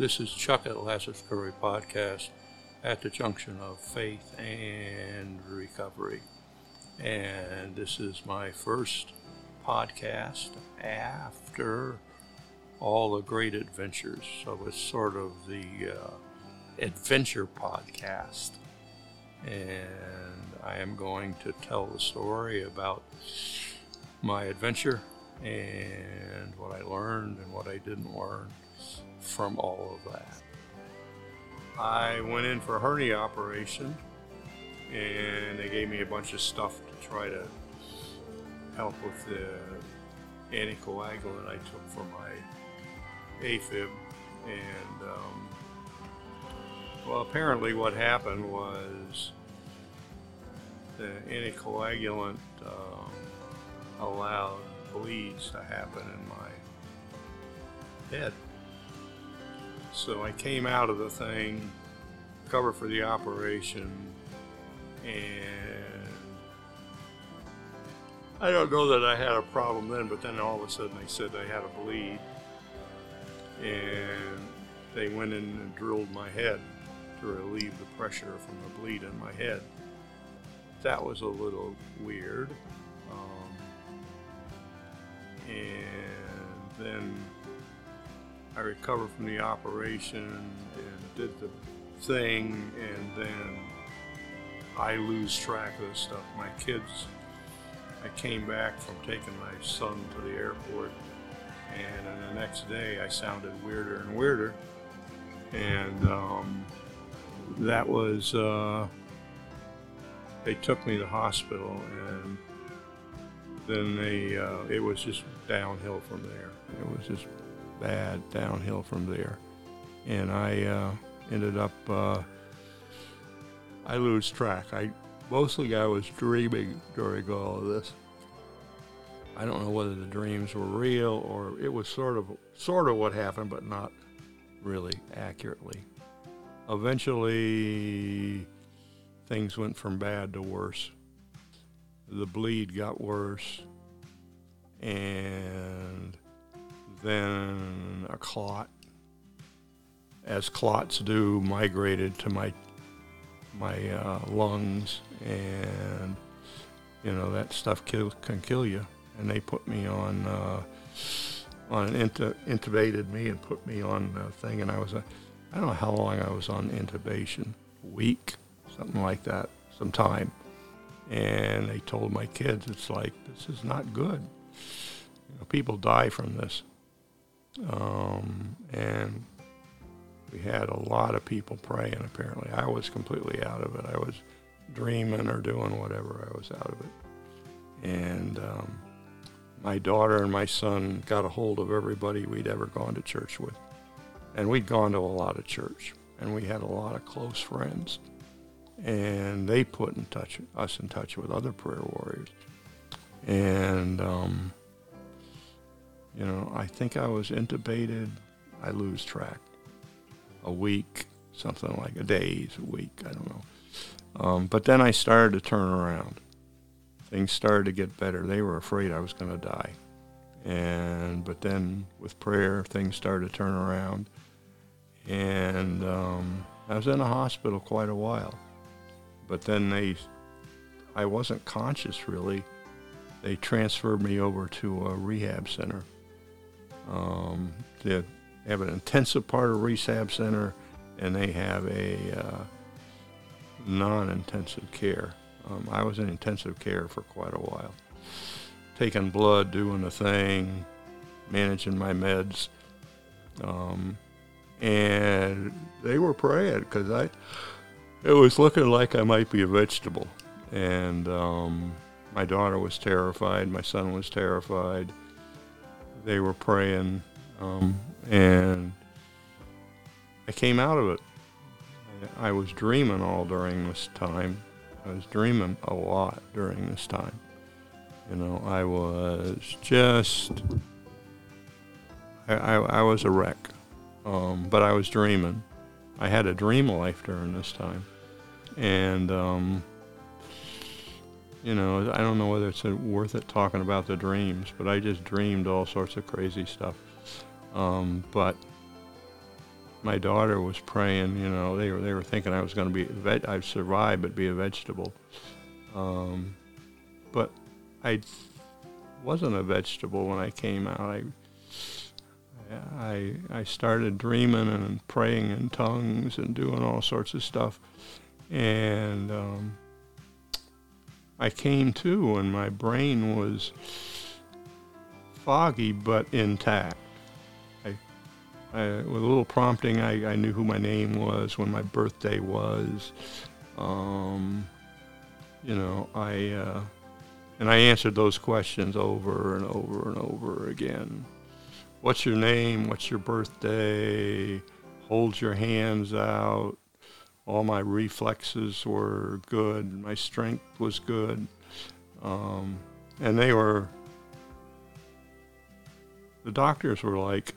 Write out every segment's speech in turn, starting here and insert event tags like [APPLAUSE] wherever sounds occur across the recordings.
This is Chuck at Lazarus Recovery Podcast at the junction of faith and recovery. And this is my first podcast after all the great adventures. So it's sort of the uh, adventure podcast. And I am going to tell the story about my adventure and what I learned and what I didn't learn from all of that. I went in for a hernia operation and they gave me a bunch of stuff to try to help with the anticoagulant I took for my AFib. And, um, well, apparently what happened was the anticoagulant um, allowed bleeds to happen in my head. So I came out of the thing, covered for the operation, and I don't know that I had a problem then, but then all of a sudden they said I had a bleed, and they went in and drilled my head to relieve the pressure from the bleed in my head. That was a little weird. Um, and then I recovered from the operation and did the thing, and then I lose track of this stuff. My kids, I came back from taking my son to the airport, and the next day I sounded weirder and weirder, and um, that was. Uh, they took me to the hospital, and then they uh, it was just downhill from there. It was just bad downhill from there, and I uh, ended up uh, I lose track. I mostly I was dreaming during all of this. I don't know whether the dreams were real or it was sort of sort of what happened, but not really accurately. Eventually, things went from bad to worse. The bleed got worse, and then a clot, as clots do, migrated to my my uh, lungs, and you know that stuff kill, can kill you. And they put me on uh, on an intu- intubated me and put me on a thing, and I was a I don't know how long I was on intubation, week, something like that, some time. And they told my kids, it's like this is not good. You know, people die from this. Um, and we had a lot of people praying, apparently. I was completely out of it. I was dreaming or doing whatever. I was out of it. And um, my daughter and my son got a hold of everybody we'd ever gone to church with. And we'd gone to a lot of church, and we had a lot of close friends. And they put in touch us in touch with other prayer warriors. And um, you know, I think I was intubated. I lose track. A week, something like a days, a week, I don't know. Um, but then I started to turn around. Things started to get better. They were afraid I was going to die. And but then with prayer, things started to turn around. And um, I was in the hospital quite a while. But then they, I wasn't conscious really. They transferred me over to a rehab center um, they have an intensive part of rehab center, and they have a uh, non-intensive care. Um, I was in intensive care for quite a while, taking blood, doing the thing, managing my meds, um, and they were praying because I, it was looking like I might be a vegetable, and um, my daughter was terrified, my son was terrified they were praying, um, and I came out of it. I was dreaming all during this time. I was dreaming a lot during this time. You know, I was just, I, I, I was a wreck, um, but I was dreaming. I had a dream life during this time, and um, you know, I don't know whether it's worth it talking about the dreams, but I just dreamed all sorts of crazy stuff. Um, but my daughter was praying. You know, they were they were thinking I was going to be veg- I'd survive but be a vegetable. Um, but I wasn't a vegetable when I came out. I I I started dreaming and praying in tongues and doing all sorts of stuff, and um, I came to and my brain was foggy but intact. I, I with a little prompting, I, I knew who my name was, when my birthday was. Um, you know, I uh, and I answered those questions over and over and over again. What's your name? What's your birthday? Hold your hands out. All my reflexes were good. My strength was good. Um, and they were, the doctors were like,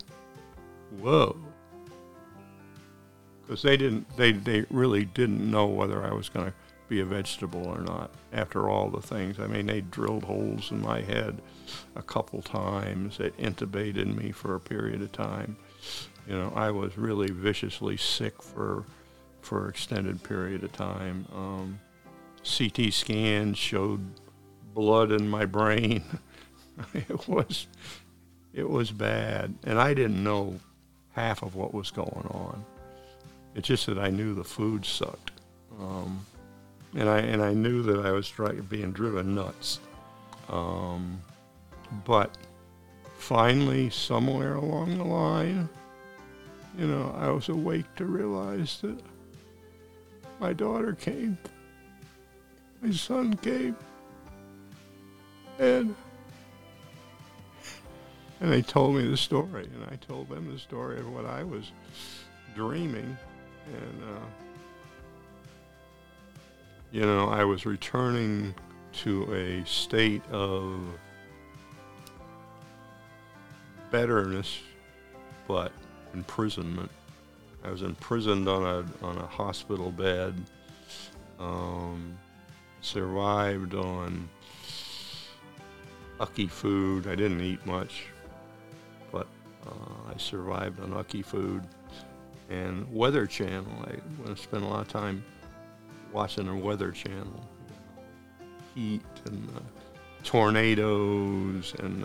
whoa. Because they didn't, they, they really didn't know whether I was going to be a vegetable or not after all the things. I mean, they drilled holes in my head a couple times. They intubated me for a period of time. You know, I was really viciously sick for for an extended period of time. Um, CT scans showed blood in my brain. [LAUGHS] it was it was bad, and I didn't know half of what was going on. It's just that I knew the food sucked. Um, and I and I knew that I was being driven nuts. Um, but finally, somewhere along the line, you know, I was awake to realize that my daughter came, my son came, and and they told me the story, and I told them the story of what I was dreaming, and. Uh, you know, I was returning to a state of betterness, but imprisonment. I was imprisoned on a on a hospital bed. Um, survived on ucky food. I didn't eat much, but uh, I survived on ucky food and Weather Channel. I spent a lot of time watching the Weather Channel. Heat and tornadoes and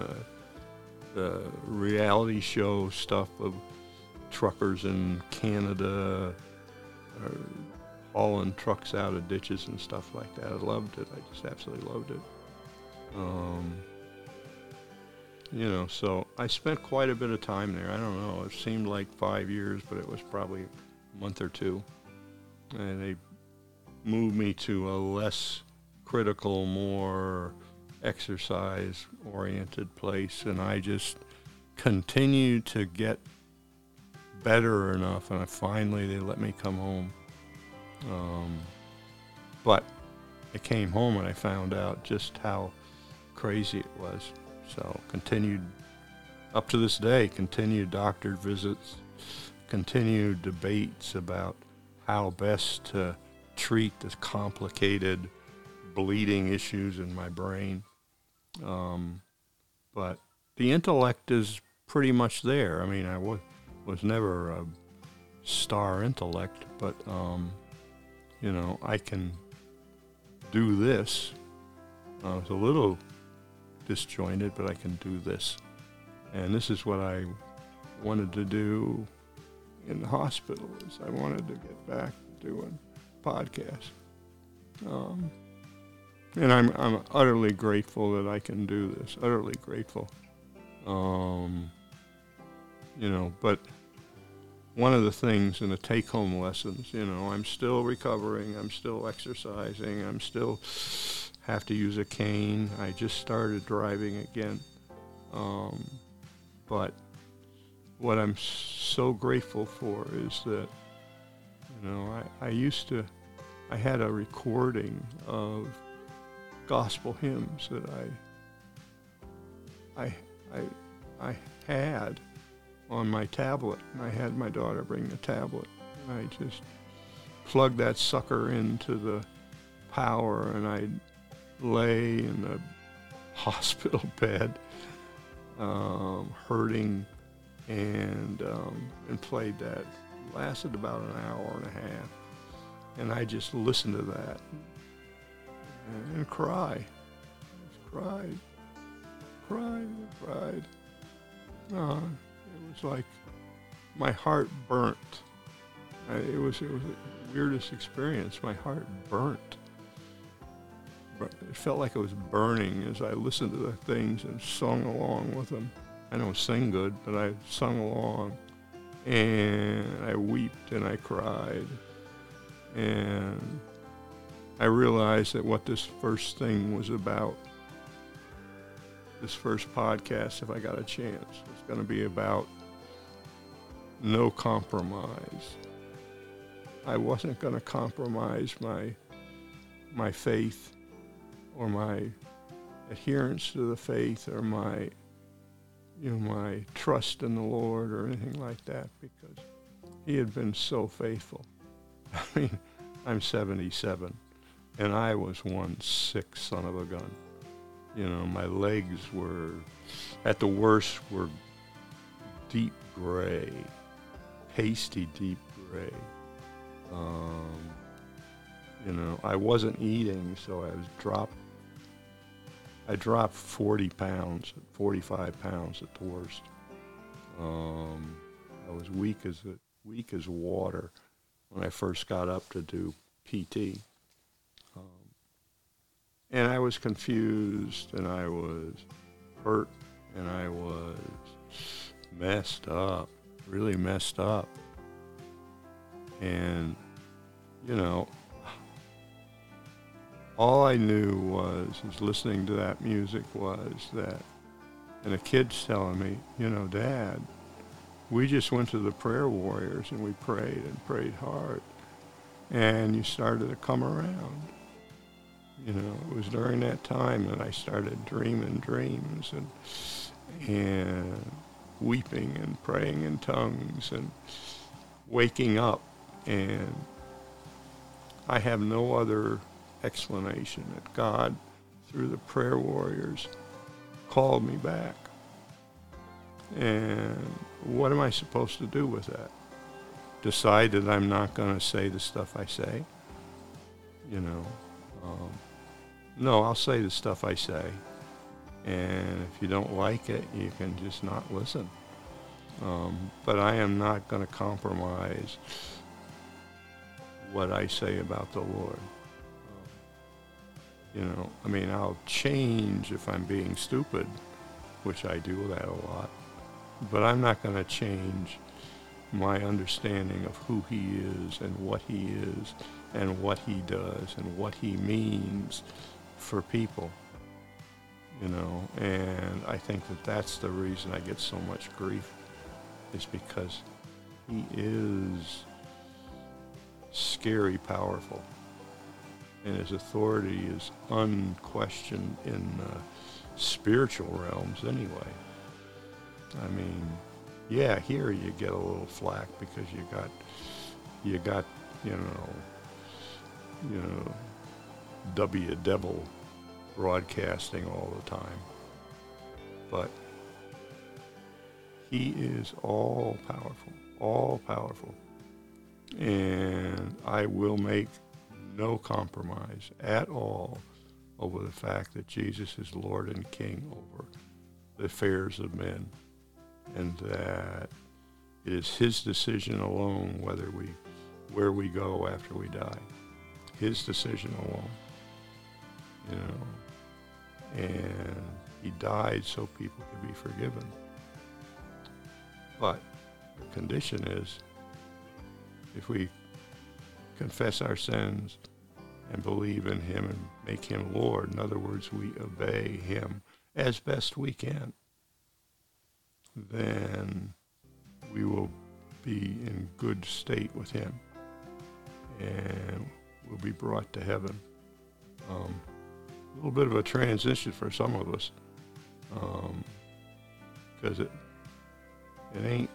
the reality show stuff of truckers in Canada uh, hauling trucks out of ditches and stuff like that. I loved it. I just absolutely loved it. Um, you know, so I spent quite a bit of time there. I don't know. It seemed like five years, but it was probably a month or two. And they moved me to a less critical, more exercise oriented place. And I just continued to get better enough. And I finally, they let me come home. Um, but I came home and I found out just how crazy it was. So continued up to this day, continued doctor visits, continued debates about how best to treat the complicated bleeding issues in my brain. Um, but the intellect is pretty much there. I mean, I was, was never a star intellect, but, um, you know, I can do this. I was a little disjointed, but I can do this. And this is what I wanted to do in the hospital is I wanted to get back to doing podcasts. Um, and I'm, I'm utterly grateful that I can do this, utterly grateful. Um, you know, but one of the things in the take home lessons, you know, I'm still recovering, I'm still exercising, I'm still have to use a cane. I just started driving again. Um, but what I'm so grateful for is that you know, I, I used to, I had a recording of gospel hymns that I, I, I, I had on my tablet. I had my daughter bring the tablet. I just plugged that sucker into the power and I'd lay in the [LAUGHS] hospital bed, um, hurting, and um, and played that lasted about an hour and a half. And I just listened to that and, and cry. Just cried, cried, cried. Uh, it was like my heart burnt. I, it was it was the weirdest experience. My heart burnt. But it felt like it was burning as I listened to the things and sung along with them. I don't sing good, but I sung along, and I wept and I cried, and I realized that what this first thing was about, this first podcast, if I got a chance, was going to be about no compromise. I wasn't going to compromise my my faith or my adherence to the faith or my you know my trust in the Lord or anything like that because he had been so faithful. [LAUGHS] I mean, I'm 77 and I was one sick son of a gun. You know, my legs were at the worst were deep gray, pasty deep gray. Um, you know, I wasn't eating, so I was dropped. I dropped 40 pounds, 45 pounds at the worst. Um, I was weak as a, weak as water when I first got up to do PT. And I was confused, and I was hurt, and I was messed up, really messed up. And, you know, all I knew was, is listening to that music was that, and the kids telling me, you know, Dad, we just went to the prayer warriors and we prayed and prayed hard. And you started to come around. You know, it was during that time that I started dreaming dreams and, and weeping and praying in tongues and waking up. And I have no other explanation that God, through the prayer warriors, called me back. And what am I supposed to do with that? Decide that I'm not going to say the stuff I say? You know, um, no, I'll say the stuff I say. And if you don't like it, you can just not listen. Um, but I am not going to compromise what I say about the Lord. You know, I mean, I'll change if I'm being stupid, which I do that a lot. But I'm not going to change my understanding of who he is and what he is and what he does and what he means for people. You know, and I think that that's the reason I get so much grief is because he is scary powerful and his authority is unquestioned in spiritual realms anyway. I mean, yeah, here you get a little flack because you got, you got, you know, you know, W Devil broadcasting all the time. But he is all powerful, all powerful. And I will make no compromise at all over the fact that Jesus is Lord and King over the affairs of men and that it is his decision alone whether we where we go after we die. His decision alone. You know. And he died so people could be forgiven. But the condition is if we confess our sins and believe in him and make him Lord. In other words, we obey him as best we can. Then we will be in good state with him and we'll be brought to heaven. Um, a little bit of a transition for some of us because um, it, it ain't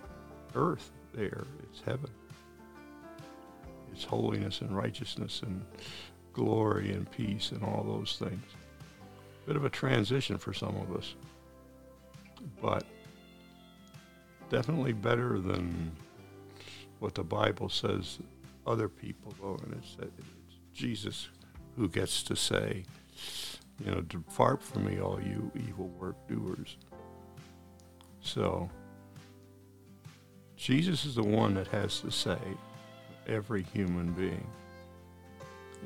earth there, it's heaven. It's holiness and righteousness and glory and peace and all those things. Bit of a transition for some of us, but definitely better than what the Bible says other people go, and it's, it's Jesus who gets to say, you know, depart from me, all you evil work doers. So, Jesus is the one that has to say every human being.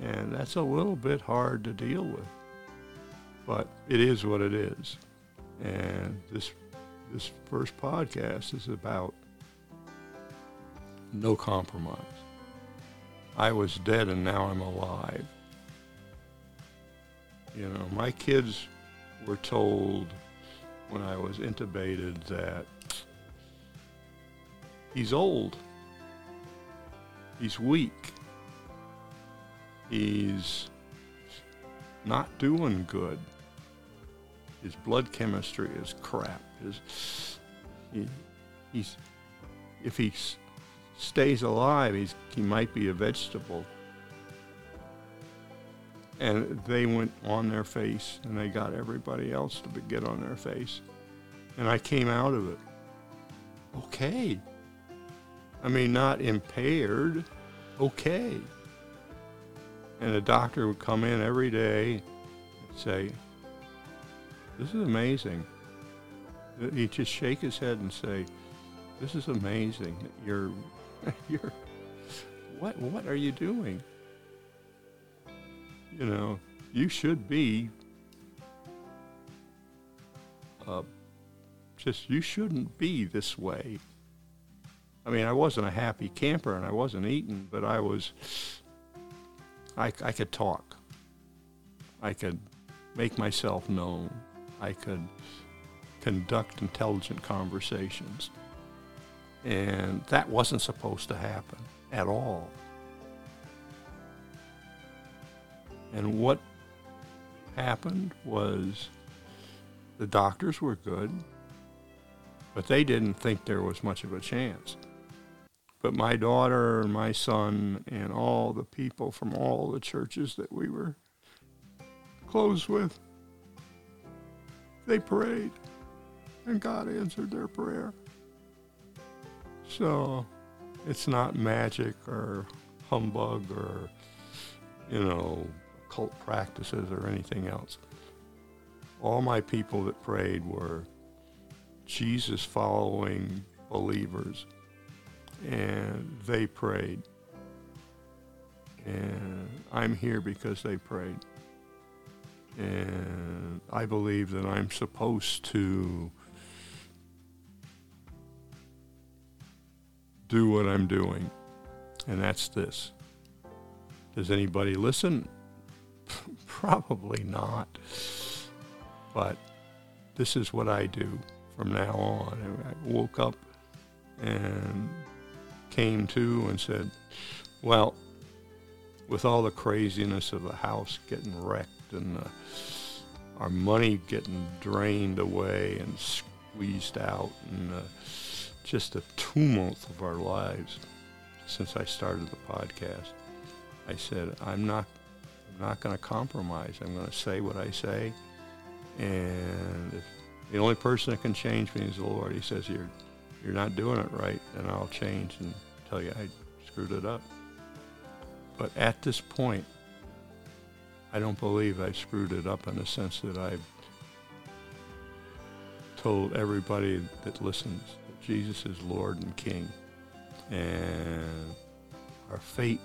And that's a little bit hard to deal with. But it is what it is. And this this first podcast is about no compromise. I was dead and now I'm alive. You know, my kids were told when I was intubated that he's old, he's weak, he's not doing good. His blood chemistry is crap. His, he, he's, if he stays alive, he's, he might be a vegetable. And they went on their face, and they got everybody else to get on their face. And I came out of it. Okay. I mean, not impaired. Okay. And the doctor would come in every day and say, This is amazing. He'd just shake his head and say, This is amazing. You're, [LAUGHS] you're, what, what are you doing? You know, you should be, uh, just, you shouldn't be this way. I mean, I wasn't a happy camper and I wasn't eating, but I was, I, I could talk. I could make myself known. I could conduct intelligent conversations. And that wasn't supposed to happen at all. And what happened was the doctors were good, but they didn't think there was much of a chance. But my daughter and my son and all the people from all the churches that we were close with, they prayed and God answered their prayer. So it's not magic or humbug or, you know, cult practices or anything else. All my people that prayed were Jesus following believers and they prayed. And I'm here because they prayed. And I believe that I'm supposed to do what I'm doing, and that's this. Does anybody listen? Probably not. But this is what I do from now on. I woke up and came to and said, well, with all the craziness of the house getting wrecked and the, our money getting drained away and squeezed out and just the tumult of our lives since I started the podcast, I said, I'm not, not going to compromise. I'm going to say what I say. And if the only person that can change me is the Lord. He says, you're, you're not doing it right, and I'll change and tell you I screwed it up. But at this point, I don't believe I screwed it up in the sense that I've told everybody that listens that Jesus is Lord and King. And our fate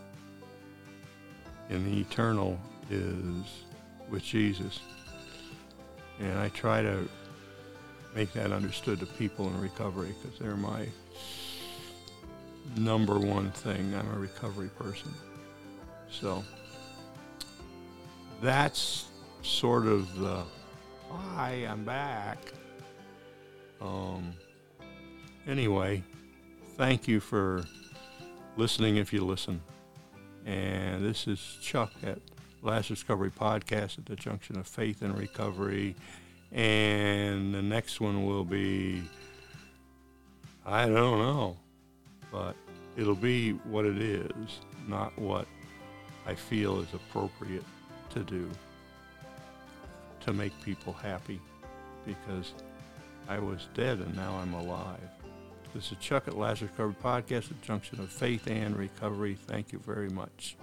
in the eternal is with Jesus. And I try to make that understood to people in recovery because they're my number one thing. I'm a recovery person. So that's sort of the hi, I'm back. Um, anyway, thank you for listening if you listen. And this is Chuck at Lazarus Recovery Podcast at the junction of faith and recovery. And the next one will be, I don't know, but it'll be what it is, not what I feel is appropriate to do to make people happy because I was dead and now I'm alive. This is Chuck at Lazarus Recovery Podcast, the junction of faith and recovery. Thank you very much.